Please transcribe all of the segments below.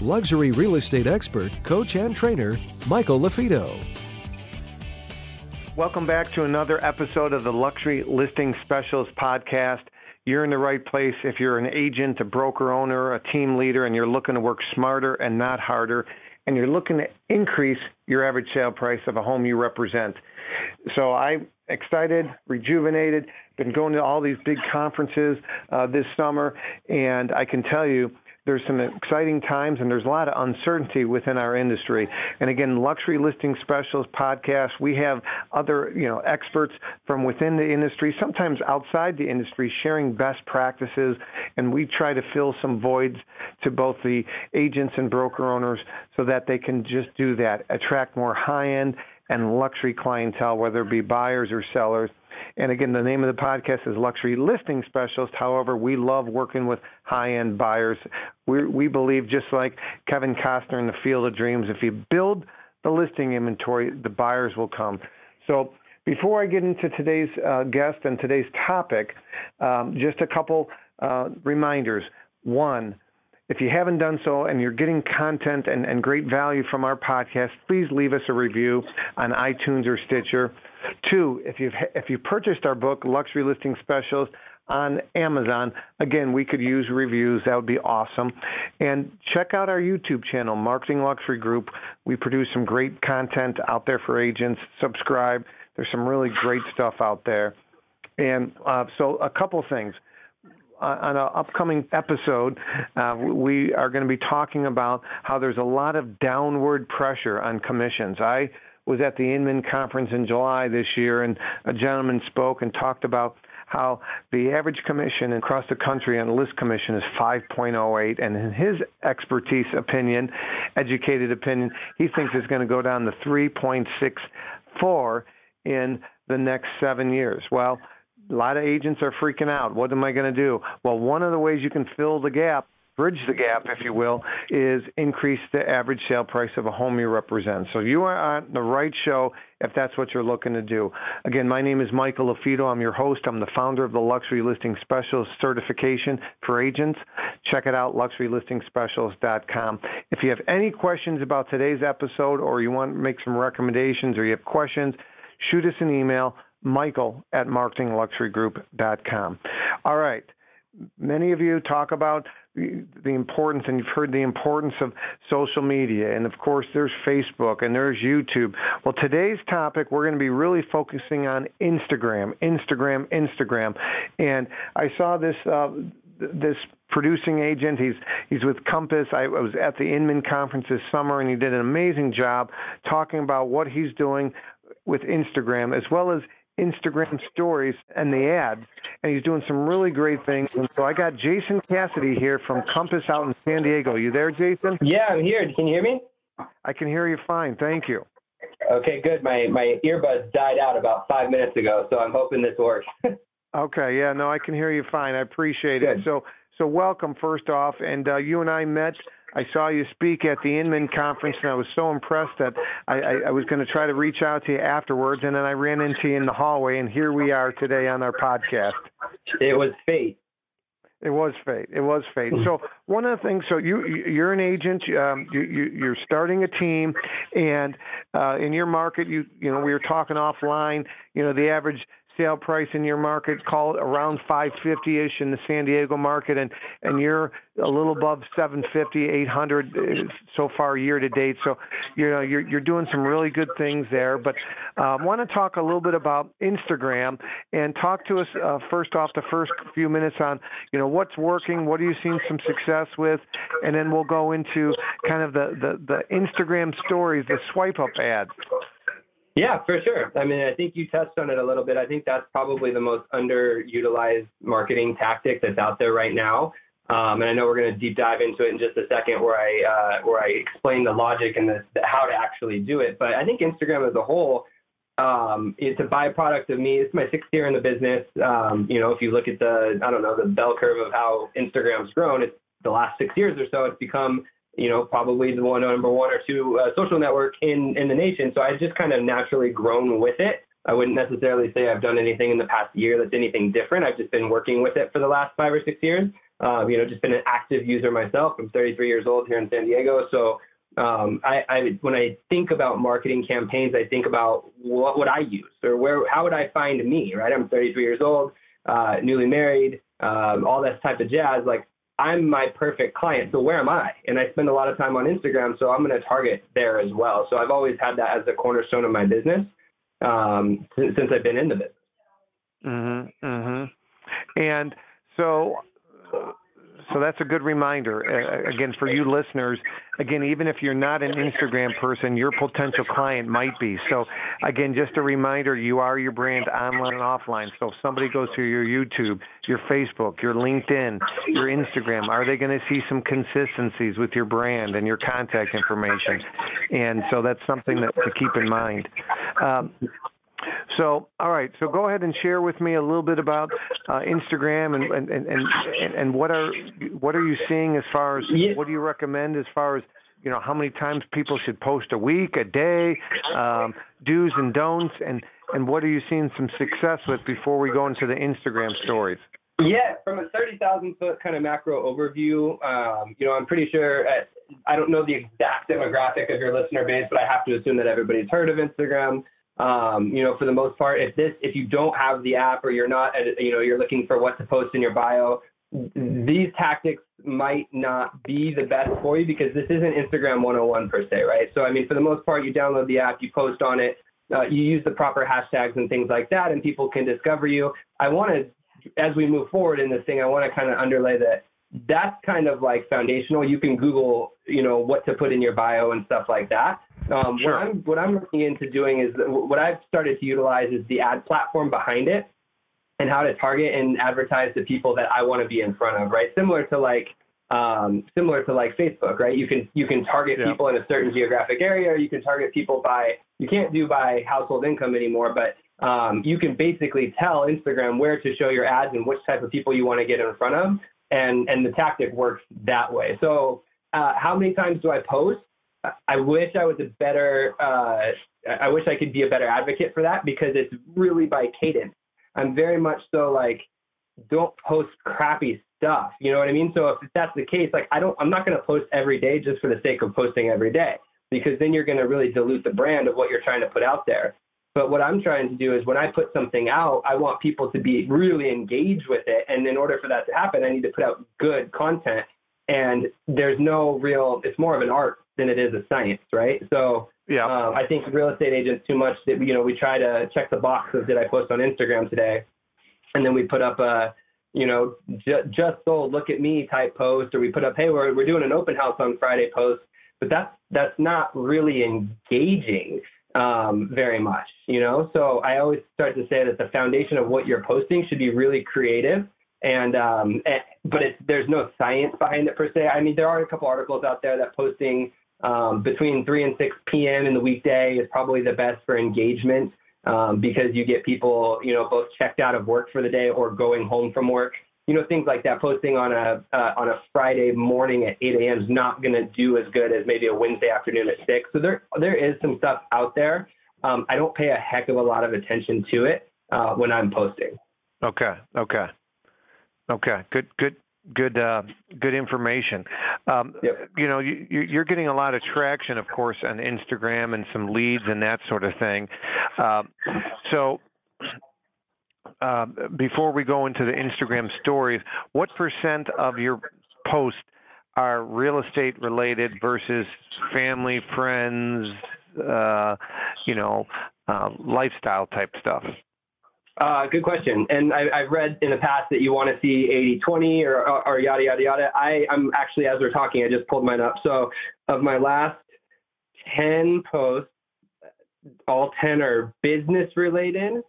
luxury real estate expert, coach, and trainer, Michael LaFido. Welcome back to another episode of the Luxury Listing Specialist Podcast. You're in the right place if you're an agent, a broker owner, a team leader, and you're looking to work smarter and not harder, and you're looking to increase your average sale price of a home you represent. So I'm excited, rejuvenated, been going to all these big conferences uh, this summer, and I can tell you there's some exciting times and there's a lot of uncertainty within our industry. And again, Luxury Listing Specialist podcast, we have other, you know, experts from within the industry, sometimes outside the industry, sharing best practices. And we try to fill some voids to both the agents and broker owners so that they can just do that, attract more high end and luxury clientele, whether it be buyers or sellers. And again, the name of the podcast is Luxury Listing Specialist. However, we love working with high end buyers. We, we believe, just like Kevin Costner in The Field of Dreams, if you build the listing inventory, the buyers will come. So, before I get into today's uh, guest and today's topic, um, just a couple uh, reminders. One, if you haven't done so and you're getting content and, and great value from our podcast, please leave us a review on iTunes or Stitcher. Two, if you've if you purchased our book, Luxury Listing Specials on Amazon, again, we could use reviews. That would be awesome. And check out our YouTube channel, Marketing Luxury Group. We produce some great content out there for agents. Subscribe. There's some really great stuff out there. And uh, so, a couple things. Uh, on an upcoming episode, uh, we are going to be talking about how there's a lot of downward pressure on commissions. I was at the Inman conference in July this year, and a gentleman spoke and talked about how the average commission across the country on the list commission is 5.08, and in his expertise opinion, educated opinion, he thinks it's going to go down to 3.64 in the next seven years. Well, a lot of agents are freaking out. What am I going to do? Well, one of the ways you can fill the gap bridge the gap, if you will, is increase the average sale price of a home you represent. So you are on the right show if that's what you're looking to do. Again, my name is Michael LaFido. I'm your host. I'm the founder of the Luxury Listing Specialist certification for agents. Check it out, luxurylistingspecialist.com. If you have any questions about today's episode or you want to make some recommendations or you have questions, shoot us an email, michael at marketingluxurygroup.com. All right. Many of you talk about the importance, and you've heard the importance of social media, and of course, there's Facebook and there's YouTube. Well, today's topic, we're going to be really focusing on Instagram, Instagram, Instagram. And I saw this. Uh, this producing agent. He's he's with Compass. I was at the Inman conference this summer, and he did an amazing job talking about what he's doing with Instagram, as well as Instagram stories and the ads, and he's doing some really great things. And so I got Jason Cassity here from Compass out in San Diego. You there, Jason? Yeah, I'm here. Can you hear me? I can hear you fine. Thank you. Okay, good. My my earbuds died out about five minutes ago, so I'm hoping this works. okay, yeah, no, I can hear you fine. I appreciate good. it. So so welcome first off, and uh, you and I met I saw you speak at the Inman conference, and I was so impressed that I, I, I was going to try to reach out to you afterwards, and then I ran into you in the hallway, and here we are today on our podcast. It was fate. It was fate. It was fate. So one of the things, so you you're an agent. Um, you, you you're starting a team, and uh, in your market, you you know we were talking offline. You know the average sale price in your market, call it around 550-ish in the San Diego market, and and you're a little above 750, 800 uh, so far year to date. So you know you're you're doing some really good things there. But I um, want to talk a little bit about Instagram and talk to us uh, first off the first few minutes on you know what's working, what are you seeing some success with, and then we'll go into kind of the the, the Instagram stories, the swipe up ads. Yeah, for sure. I mean, I think you touched on it a little bit. I think that's probably the most underutilized marketing tactic that's out there right now. Um, and I know we're going to deep dive into it in just a second, where I uh, where I explain the logic and the, the, how to actually do it. But I think Instagram as a whole, um, it's a byproduct of me. It's my sixth year in the business. Um, you know, if you look at the I don't know the bell curve of how Instagram's grown, it's the last six years or so. It's become you know probably the one number one or two uh, social network in in the nation. So I just kind of naturally grown with it. I wouldn't necessarily say I've done anything in the past year that's anything different. I've just been working with it for the last five or six years. Um, you know, just been an active user myself. I'm 33 years old here in San Diego. So um, I, I, when I think about marketing campaigns, I think about what would I use or where, how would I find me, right? I'm 33 years old, uh, newly married, um, all that type of jazz. Like I'm my perfect client. So where am I? And I spend a lot of time on Instagram. So I'm going to target there as well. So I've always had that as a cornerstone of my business um, since, since I've been in the business. Mm-hmm. Mm-hmm. And so so that's a good reminder. Uh, again, for you listeners, again, even if you're not an Instagram person, your potential client might be. So, again, just a reminder you are your brand online and offline. So, if somebody goes to your YouTube, your Facebook, your LinkedIn, your Instagram, are they going to see some consistencies with your brand and your contact information? And so that's something that, to keep in mind. Um, so, all right. So, go ahead and share with me a little bit about uh, Instagram and, and, and, and, and what are what are you seeing as far as yeah. what do you recommend as far as you know how many times people should post a week, a day, um, do's and don'ts, and and what are you seeing some success with before we go into the Instagram stories? Yeah, from a 30,000 foot kind of macro overview, um, you know, I'm pretty sure, at, I don't know the exact demographic of your listener base, but I have to assume that everybody's heard of Instagram. Um, you know, for the most part, if this, if you don't have the app or you're not, you know, you're looking for what to post in your bio, these tactics might not be the best for you because this isn't Instagram 101 per se, right? So, I mean, for the most part, you download the app, you post on it, uh, you use the proper hashtags and things like that, and people can discover you. I want to, as we move forward in this thing, I want to kind of underlay that that's kind of like foundational. You can Google, you know, what to put in your bio and stuff like that. Um, sure. What I'm what I'm looking into doing is what I've started to utilize is the ad platform behind it, and how to target and advertise the people that I want to be in front of. Right, similar to like um, similar to like Facebook. Right, you can you can target yeah. people in a certain geographic area. Or you can target people by you can't do by household income anymore, but um, you can basically tell Instagram where to show your ads and which type of people you want to get in front of, and and the tactic works that way. So uh, how many times do I post? I wish I was a better. Uh, I wish I could be a better advocate for that because it's really by cadence. I'm very much so like, don't post crappy stuff. You know what I mean? So if that's the case, like I don't, I'm not going to post every day just for the sake of posting every day because then you're going to really dilute the brand of what you're trying to put out there. But what I'm trying to do is when I put something out, I want people to be really engaged with it. And in order for that to happen, I need to put out good content. And there's no real, it's more of an art than it is a science, right? So yeah, um, I think real estate agents too much that you know we try to check the box of did I post on Instagram today, and then we put up a you know ju- just sold look at me type post, or we put up hey we're we're doing an open house on Friday post, but that's that's not really engaging um, very much, you know. So I always start to say that the foundation of what you're posting should be really creative and um, and, but it's there's no science behind it per se. I mean, there are a couple articles out there that posting um, between 3 and 6 p.m. in the weekday is probably the best for engagement um, because you get people, you know, both checked out of work for the day or going home from work. You know, things like that. Posting on a uh, on a Friday morning at 8 a.m. is not going to do as good as maybe a Wednesday afternoon at 6. So there there is some stuff out there. Um, I don't pay a heck of a lot of attention to it uh, when I'm posting. Okay. Okay. Okay. Good. Good good uh, good information. Um, yep. You know, you, you're getting a lot of traction, of course, on Instagram and some leads and that sort of thing. Uh, so. Uh, before we go into the Instagram stories, what percent of your posts are real estate related versus family, friends, uh, you know, uh, lifestyle type stuff? Uh, good question. And I, have read in the past that you want to see 80 20 or, or, or, yada, yada, yada. I, I'm actually, as we're talking, I just pulled mine up. So, of my last 10 posts, all 10 are business related.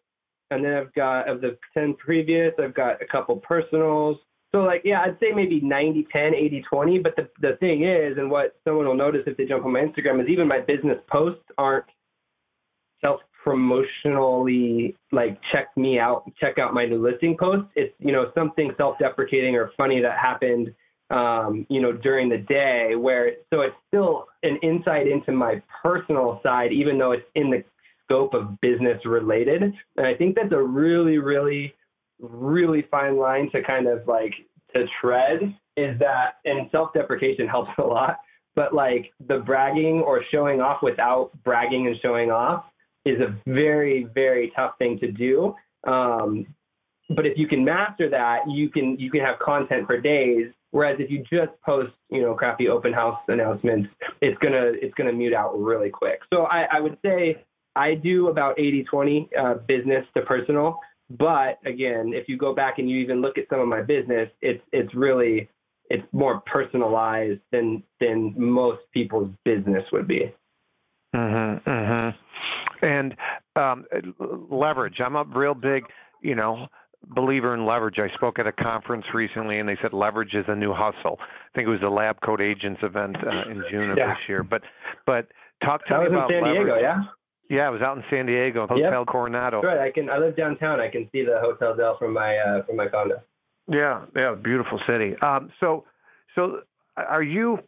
And then I've got, of the 10 previous, I've got a couple personals, So like, yeah, I'd say maybe 90, 10, 80, 20. But the, the thing is, and what someone will notice if they jump on my Instagram is even my business posts aren't self promotionally like check me out, check out my new listing post. It's, you know, something self deprecating or funny that happened, um, you know, during the day where, so it's still an insight into my personal side, even though it's in the scope of business related. And I think that's a really, really, really fine line to kind of like to tread is that and self-deprecation helps a lot but like the bragging or showing off without bragging and showing off is a very very tough thing to do. Um, but if you can master that you can you can have content for days. Whereas if you just post you know crappy open house announcements it's gonna it's gonna mute out really quick. So i, I would say i do about 80 20 uh, business to personal. But again, if you go back and you even look at some of my business, it's it's really it's more personalized than than most people's business would be. Mm-hmm, mm-hmm. And um, leverage. I'm a real big, you know, believer in leverage. I spoke at a conference recently, and they said leverage is a new hustle. I think it was the Lab Coat Agents event uh, in June of Yeah. this year. But but talk to That me was in about San leverage. Diego, yeah. Yeah, I was out in San Diego, Hotel Coronado. That's right. I can. I live downtown. I can see the Hotel Del from my uh, from my condo. Yeah, yeah, beautiful city. Um, so, so are you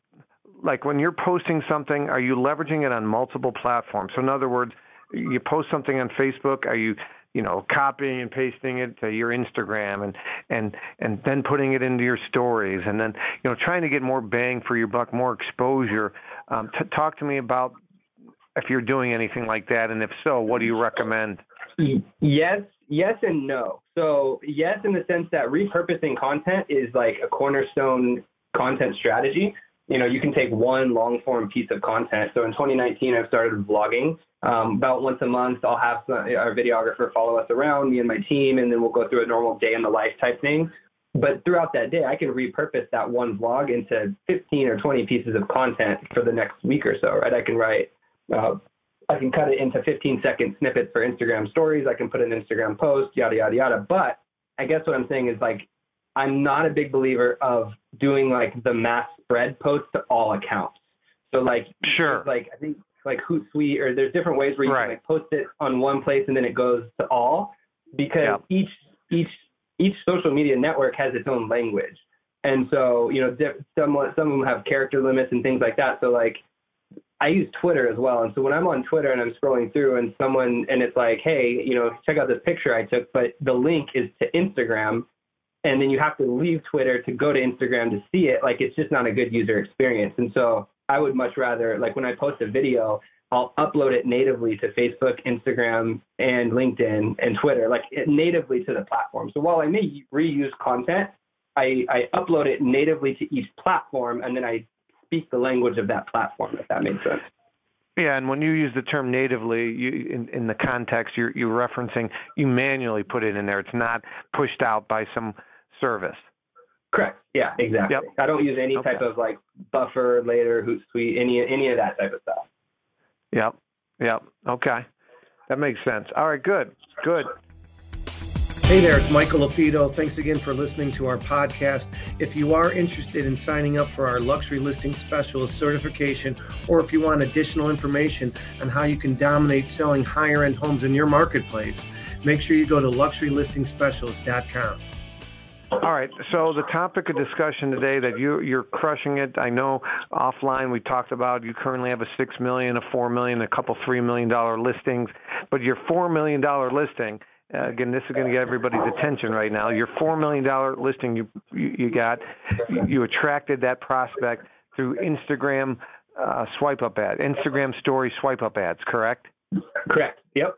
like when you're posting something? Are you leveraging it on multiple platforms? So, in other words, you post something on Facebook. Are you, you know, copying and pasting it to your Instagram and and and then putting it into your stories, and then you know, trying to get more bang for your buck, more exposure. Um, t- talk to me about if you're doing anything like that, and if so, what do you recommend? Yes, yes, and no. So yes, in the sense that repurposing content is like a cornerstone content strategy. You know, you can take one long form piece of content. So in 2019, I've started vlogging. Um, about once a month, I'll have some, our videographer follow us around, me and my team, and then we'll go through a normal day in the life type thing. But throughout that day, I can repurpose that one vlog into 15 or 20 pieces of content for the next week or so, right? I can write uh, I can cut it into 15 second snippets for Instagram stories. I can put an Instagram post, yada, yada, yada. But I guess what I'm saying is like, I'm not a big believer of doing like the mass spread post to all accounts. So like, Sure. like I think like Hootsuite or there's different ways where you Right. can like post it on one place and then it goes to all because Yeah. each, each, each social media network has its own language. And so, you know, di- some, some of them have character limits and things like that. So like, I use Twitter as well. And so when I'm on Twitter and I'm scrolling through and someone, and it's like, hey, you know, check out this picture I took, but the link is to Instagram. And then you have to leave Twitter to go to Instagram to see it. Like, it's just not a good user experience. And so I would much rather, like, when I post a video, I'll upload it natively to Facebook, Instagram, and LinkedIn and Twitter, like natively to the platform. So while I may reuse content, I, I upload it natively to each platform and then I speak the language of that platform, if that makes sense. Yeah, and when you use the term natively, you, in, in the context you're, you're referencing, you manually put it in there. It's not pushed out by some service. Correct. Yeah, exactly. Yep. I don't use any Okay. type of like buffer, later, Hootsuite, any any of that type of stuff. Yep, yep. Okay, that makes sense. All right, good, good. Hey there, it's Michael LaFido. Thanks again for listening to our podcast. If you are interested in signing up for our luxury listing specialist certification, or if you want additional information on how you can dominate selling higher end homes in your marketplace, make sure you go to luxurylistingspecialist.com. All right. So the topic of discussion today that you you're crushing it. I know offline we talked about you currently have a six million, a four million, a couple three million dollar listings, but your four million dollar listing. Uh, again, this is going to get everybody's attention right now. Your four million dollar listing you, you you got, you attracted that prospect through Instagram uh, swipe up ad, Instagram story swipe up ads, correct? Correct. Yep.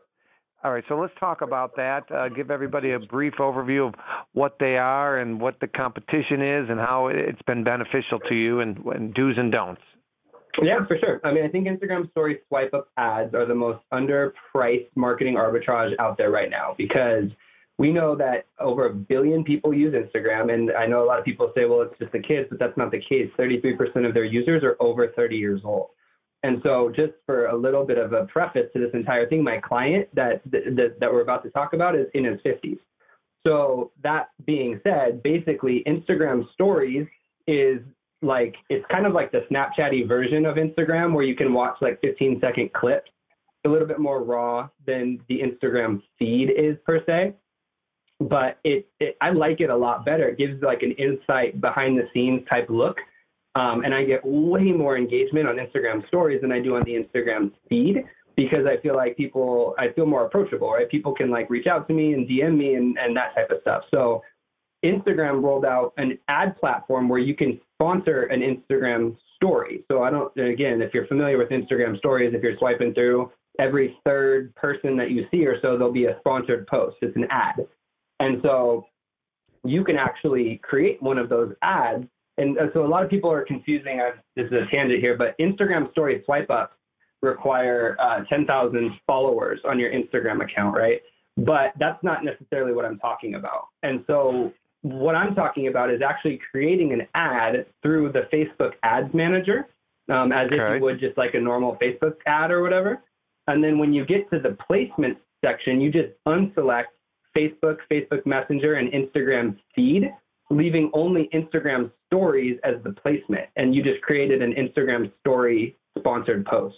All right, so let's talk about that. Uh, give everybody a brief overview of what they are and what the competition is and how it's been beneficial to you and, and do's and don'ts. Yeah, for sure. I mean, I think Instagram story swipe up ads are the most underpriced marketing arbitrage out there right now because we know that over a billion people use Instagram. And I know a lot of people say, well, it's just the kids, but that's not the case. 33% of their users are over 30 years old. And so, just for a little bit of a preface to this entire thing, my client that that, that we're about to talk about is in his 50s. So that being said, basically Instagram stories is like it's kind of like the Snapchatty version of Instagram where you can watch like 15 second clips, a little bit more raw than the Instagram feed is per se. But it, it I like it a lot better. It gives like an insight behind the scenes type look. Um, and I get way more engagement on Instagram stories than I do on the Instagram feed because I feel like people, I feel more approachable, right? People can like reach out to me and DM me and, and that type of stuff. So Instagram rolled out an ad platform where you can sponsor an Instagram story. So I don't, again, if you're familiar with Instagram stories, if you're swiping through every third person that you see or so, there'll be a sponsored post. It's an ad. And so you can actually create one of those ads. And so a lot of people are confusing, this is a tangent here, but Instagram story swipe up require uh, 10,000 followers on your Instagram account, right? But that's not necessarily what I'm talking about. And so what I'm talking about is actually creating an ad through the Facebook Ads Manager, um, as okay. if you would just like a normal Facebook ad or whatever. And then when you get to the placement section, you just unselect Facebook, Facebook Messenger, and Instagram feed, leaving only Instagram stories as the placement. And you just created an Instagram story sponsored post.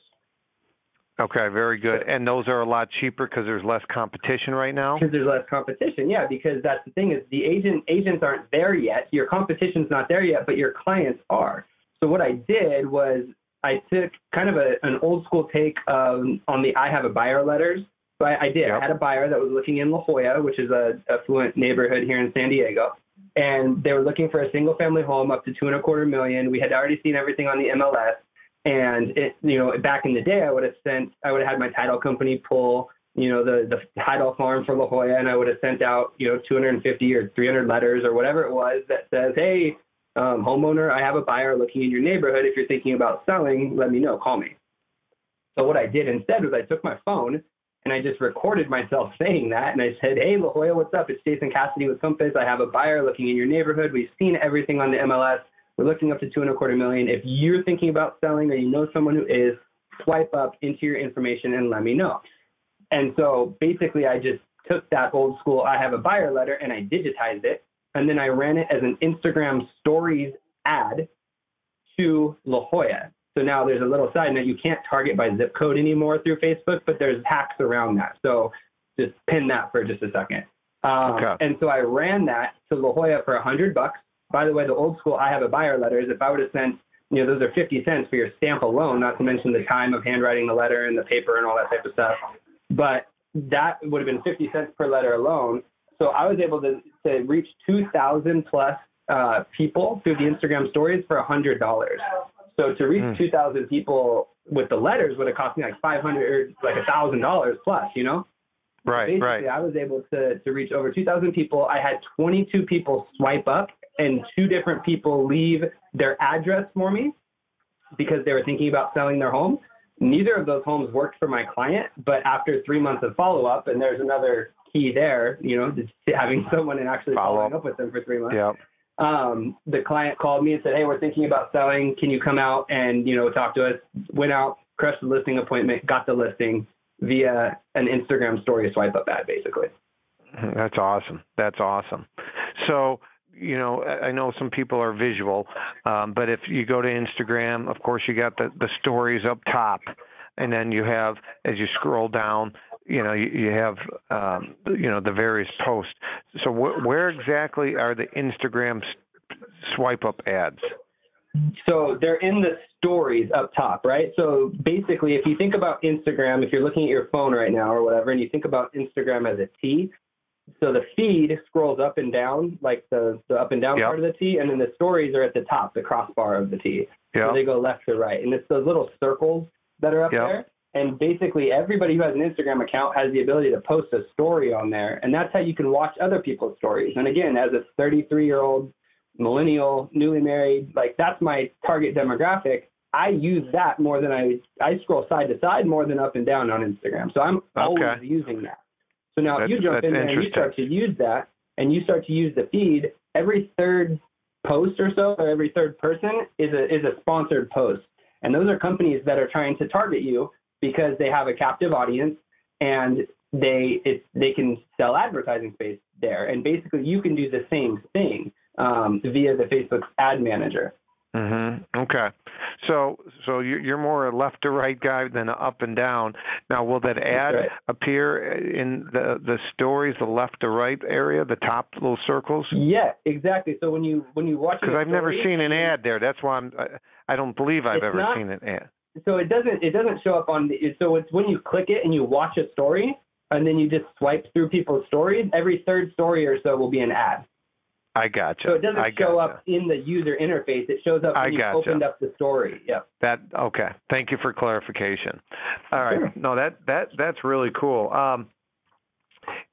Okay, very good. And those are a lot cheaper because there's less competition right now. Because there's less competition, yeah. Because that's the thing is the agent agents aren't there yet. Your competition's not there yet, but your clients are. So what I did was I took kind of a, an old school take um, on the I have a buyer letters. So I, I did. Yep. I had a buyer that was looking in La Jolla, which is a affluent neighborhood here in San Diego, and they were looking for a single family home up to two and a quarter million. We had already seen everything on the MLS and it, you know, back in the day, I would have sent, I would have had my title company pull, you know, the the title farm for La Jolla, and I would have sent out, you know, 250 or 300 letters or whatever it was that says, hey, um, homeowner, I have a buyer looking in your neighborhood. If you're thinking about selling, let me know. Call me. So what I did instead was I took my phone and I just recorded myself saying that, and I said, hey, La Jolla, what's up? It's Jason Cassity with Compass. I have a buyer looking in your neighborhood. We've seen everything on the MLS we're looking up to two and a quarter million. If you're thinking about selling or you know someone who is, swipe up into your information and let me know. And so basically, I just took that old school, I have a buyer letter, and I digitized it. And then I ran it as an Instagram stories ad to La Jolla. So now there's a little side note. You can't target by zip code anymore through Facebook, but there's hacks around that. So just pin that for just a second. Um, okay. And so I ran that to La Jolla for a hundred bucks by the way, the old school I have a buyer letters, if I would have sent, you know, those are 50 cents for your stamp alone, not to mention the time of handwriting the letter and the paper and all that type of stuff. But that would have been 50 cents per letter alone. So I was able to, to reach 2,000 plus uh, people through the Instagram stories for a $100. So to reach mm. 2,000 people with the letters would have cost me like 500, like $1,000 plus, you know? Right, Basically, right. I was able to, to reach over 2,000 people. I had 22 people swipe up and two different people leave their address for me because they were thinking about selling their home. Neither of those homes worked for my client, but after three months of follow up, and there's another key there, you know, having someone and actually follow following up with them for three months. Yep. Um, the client called me and said, "Hey, we're thinking about selling. Can you come out and you know talk to us?" Went out, crushed the listing appointment, got the listing via an Instagram story swipe up ad, basically. That's awesome. That's awesome. So you know, I know some people are visual, um, but if you go to Instagram, of course, you got the, the stories up top, and then you have, as you scroll down, you know, you, you have, um, you know, the various posts. So wh- where exactly are the Instagram swipe up ads? So they're in the stories up top, right? So basically, if you think about Instagram, if you're looking at your phone right now or whatever, and you think about Instagram as a T, so the feed scrolls up and down, like the, the up and down yep. part of the T, and then the stories are at the top, the crossbar of the T. Yep. So they go left to right. And it's those little circles that are up yep. there. And basically, everybody who has an Instagram account has the ability to post a story on there. And that's how you can watch other people's stories. And again, as a 33 year old millennial, newly married, like that's my target demographic. I use that more than I I scroll side to side more than up and down on Instagram. So I'm okay. always using that. So now if you jump in there and you start to use that and you start to use the feed, every third post or so, or every third person is a is a sponsored post. And those are companies that are trying to target you because they have a captive audience and they it, they can sell advertising space there. And basically, you can do the same thing um, via the Facebook ad manager. Mm-hmm. Okay. So, so you're more a left to right guy than up and down. Now, will that ad right. appear in the the stories, the left to right area, the top little circles? Yeah, exactly. So when you when you watch, because I've never seen an ad there. That's why I'm. I, I don't believe I've ever not, seen an ad. So it doesn't it doesn't show up on the. So it's when you click it and you watch a story, and then you just swipe through people's stories. Every third story or so will be an ad. I gotcha. So it doesn't I show gotcha. up in the user interface. It shows up when I you gotcha. opened up the story. Yep. That okay. Thank you for clarification. All right. Sure. No, that that that's really cool. Um,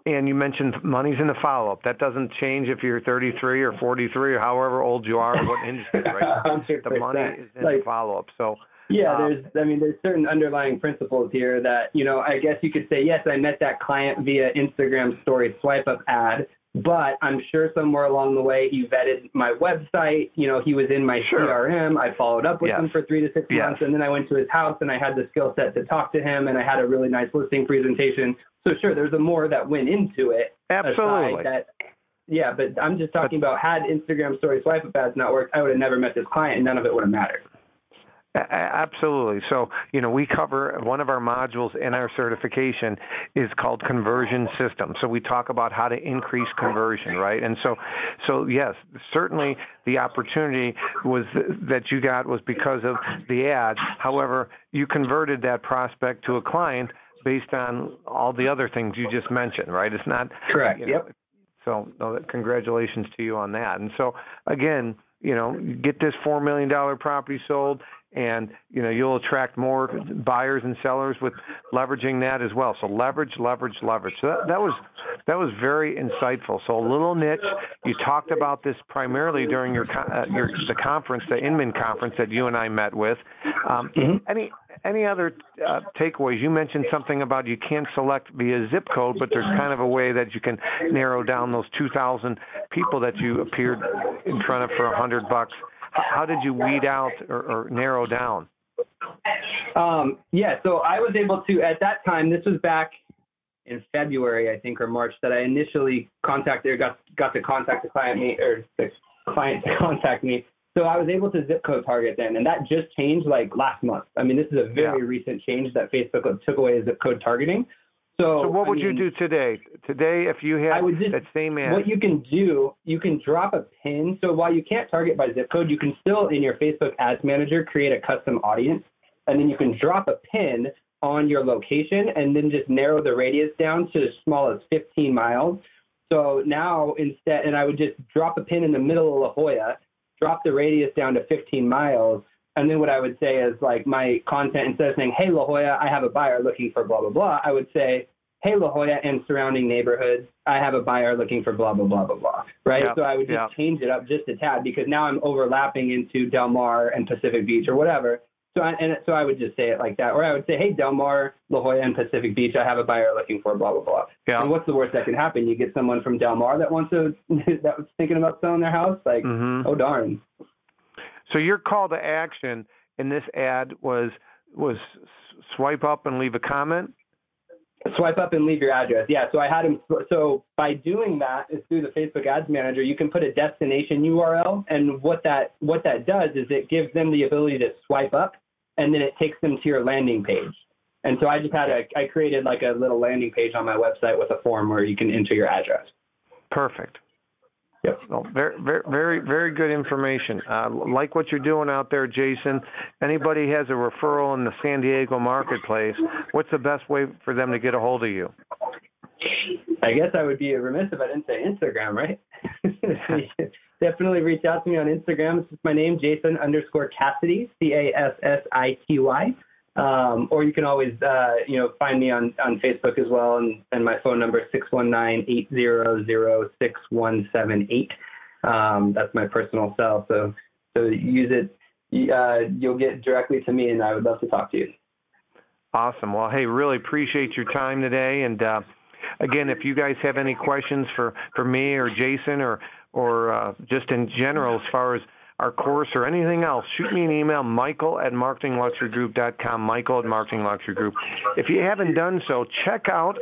and you mentioned money's in the follow-up. That doesn't change if you're 33 or 43 or however old you are, or what industry, right? 100%. The money is in Like- the follow-up. So Yeah, Uh, there's, I mean, there's certain underlying principles here that, you know, I guess you could say, yes, I met that client via Instagram story swipe up ad, but I'm sure somewhere along the way he vetted my website. You know, he was in my Sure. CRM. I followed up with Yes. him for three to six Yes. months, and then I went to his house and I had the skill set to talk to him, and I had a really nice listing presentation. So sure, there's a more that went into it. absolutely. That, yeah, but I'm just talking about had Instagram story swipe up ads not worked, I would have never met this client, and none of it would have mattered. Absolutely. So, you know, we cover one of our modules in our certification is called conversion system. So we talk about how to increase conversion, right? And so, so yes, certainly the opportunity was that you got was because of the ad. However, you converted that prospect to a client based on all the other things you just mentioned, right? It's not Correct. you know, Yep. So, no, congratulations to you on that. And so, again, you know, get this four million dollar property sold, and you know you'll attract more buyers and sellers with leveraging that as well. So leverage, leverage, leverage. So that, that was that was very insightful. So a little niche. You talked about this primarily during your uh, your the conference, the Inman conference that you and I met with. Um, Mhm. Any any other uh, takeaways? You mentioned something about you can't select via zip code, but there's kind of a way that you can narrow down those 2,000 people that you appeared in front of for 100 bucks. How did you weed out or, or narrow down? Um, yeah, so I was able to, at that time, this was back in February, I think, or March, that I initially contacted or got, got to contact the client me or the client to contact me. So I was able to zip code target then, and that just changed like last month. I mean, this is a very recent change that Facebook took away zip code targeting. So, So what I would you do today? Today, if you had just- that same ad, What you can do, you can drop a pin. So while you can't target by zip code, you can still in your Facebook Ads Manager create a custom audience, and then you can drop a pin on your location, and then just narrow the radius down to as small as 15 miles. So now instead, and I would just drop a pin in the middle of La Jolla, drop the radius down to 15 miles. And then what I would say is like my content, instead of saying, hey, La Jolla, I have a buyer looking for blah, blah, blah, I would say, hey, La Jolla and surrounding neighborhoods, I have a buyer looking for blah, blah, blah, blah, blah. Right. Yep, So I would just yep. change it up just a tad because now I'm overlapping into Del Mar and Pacific Beach or whatever. So I, and so I would just say it like that. Or I would say, hey, Del Mar, La Jolla, and Pacific Beach, I have a buyer looking for blah, blah, blah. yeah, And what's the worst that can happen? You get someone from Del Mar that wants to, that was thinking about selling their house. Like, hmm oh, darn. So your call to action in this ad was was swipe up and leave a comment. swipe up and leave your address. Yeah, so I had him. So by doing that, is through the Facebook Ads Manager, you can put a destination URL, and what that what that does is it gives them the ability to swipe up, and then it takes them to your landing page. And so I just had a I created like a little landing page on my website with a form where you can enter your address. Perfect. Yep. Very, very, very, very good information. Uh, like what you're doing out there, Jason. Anybody has a referral in the San Diego marketplace, what's the best way for them to get a hold of you? I guess I would be remiss if I didn't say Instagram, right? Definitely reach out to me on Instagram. It's my name, Jason underscore Cassity, C A S S I T Y. Um, or you can always, uh, you know, find me on, on Facebook as well, and, and my phone number is 619-800-6178. Um, that's my personal cell, so so use it. Uh, you'll get directly to me, and I would love to talk to you. Awesome. Well, hey, really appreciate your time today. And uh, again, if you guys have any questions for, for me or Jason or or uh, just in general as far as our course, or anything else, shoot me an email, michael at marketingluxurygroup.com, michael at marketingluxurygroup. If you haven't done so, check out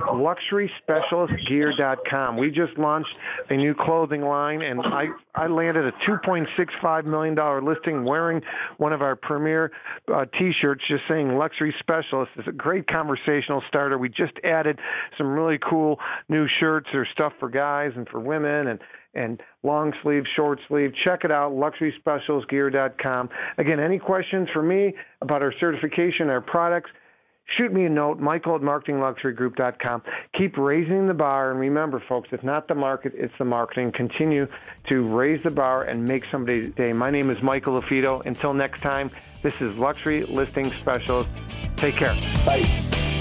luxuryspecialistgear.com. We just launched a new clothing line, and I, I landed a $2.65 million listing wearing one of our premier uh, t-shirts just saying luxury specialist. It's a great conversational starter. We just added some really cool new shirts. or stuff for guys and for women and and long sleeve, short sleeve. Check it out, luxuryspecialistgear.com. Again, any questions for me about our certification, our products, shoot me a note, michael at marketingluxurygroup.com. Keep raising the bar. And remember, folks, it's not the market, it's the marketing. Continue to raise the bar and make somebody's day. My name is Michael LaFido. Until next time, this is Luxury Listing Specials. Take care. Bye.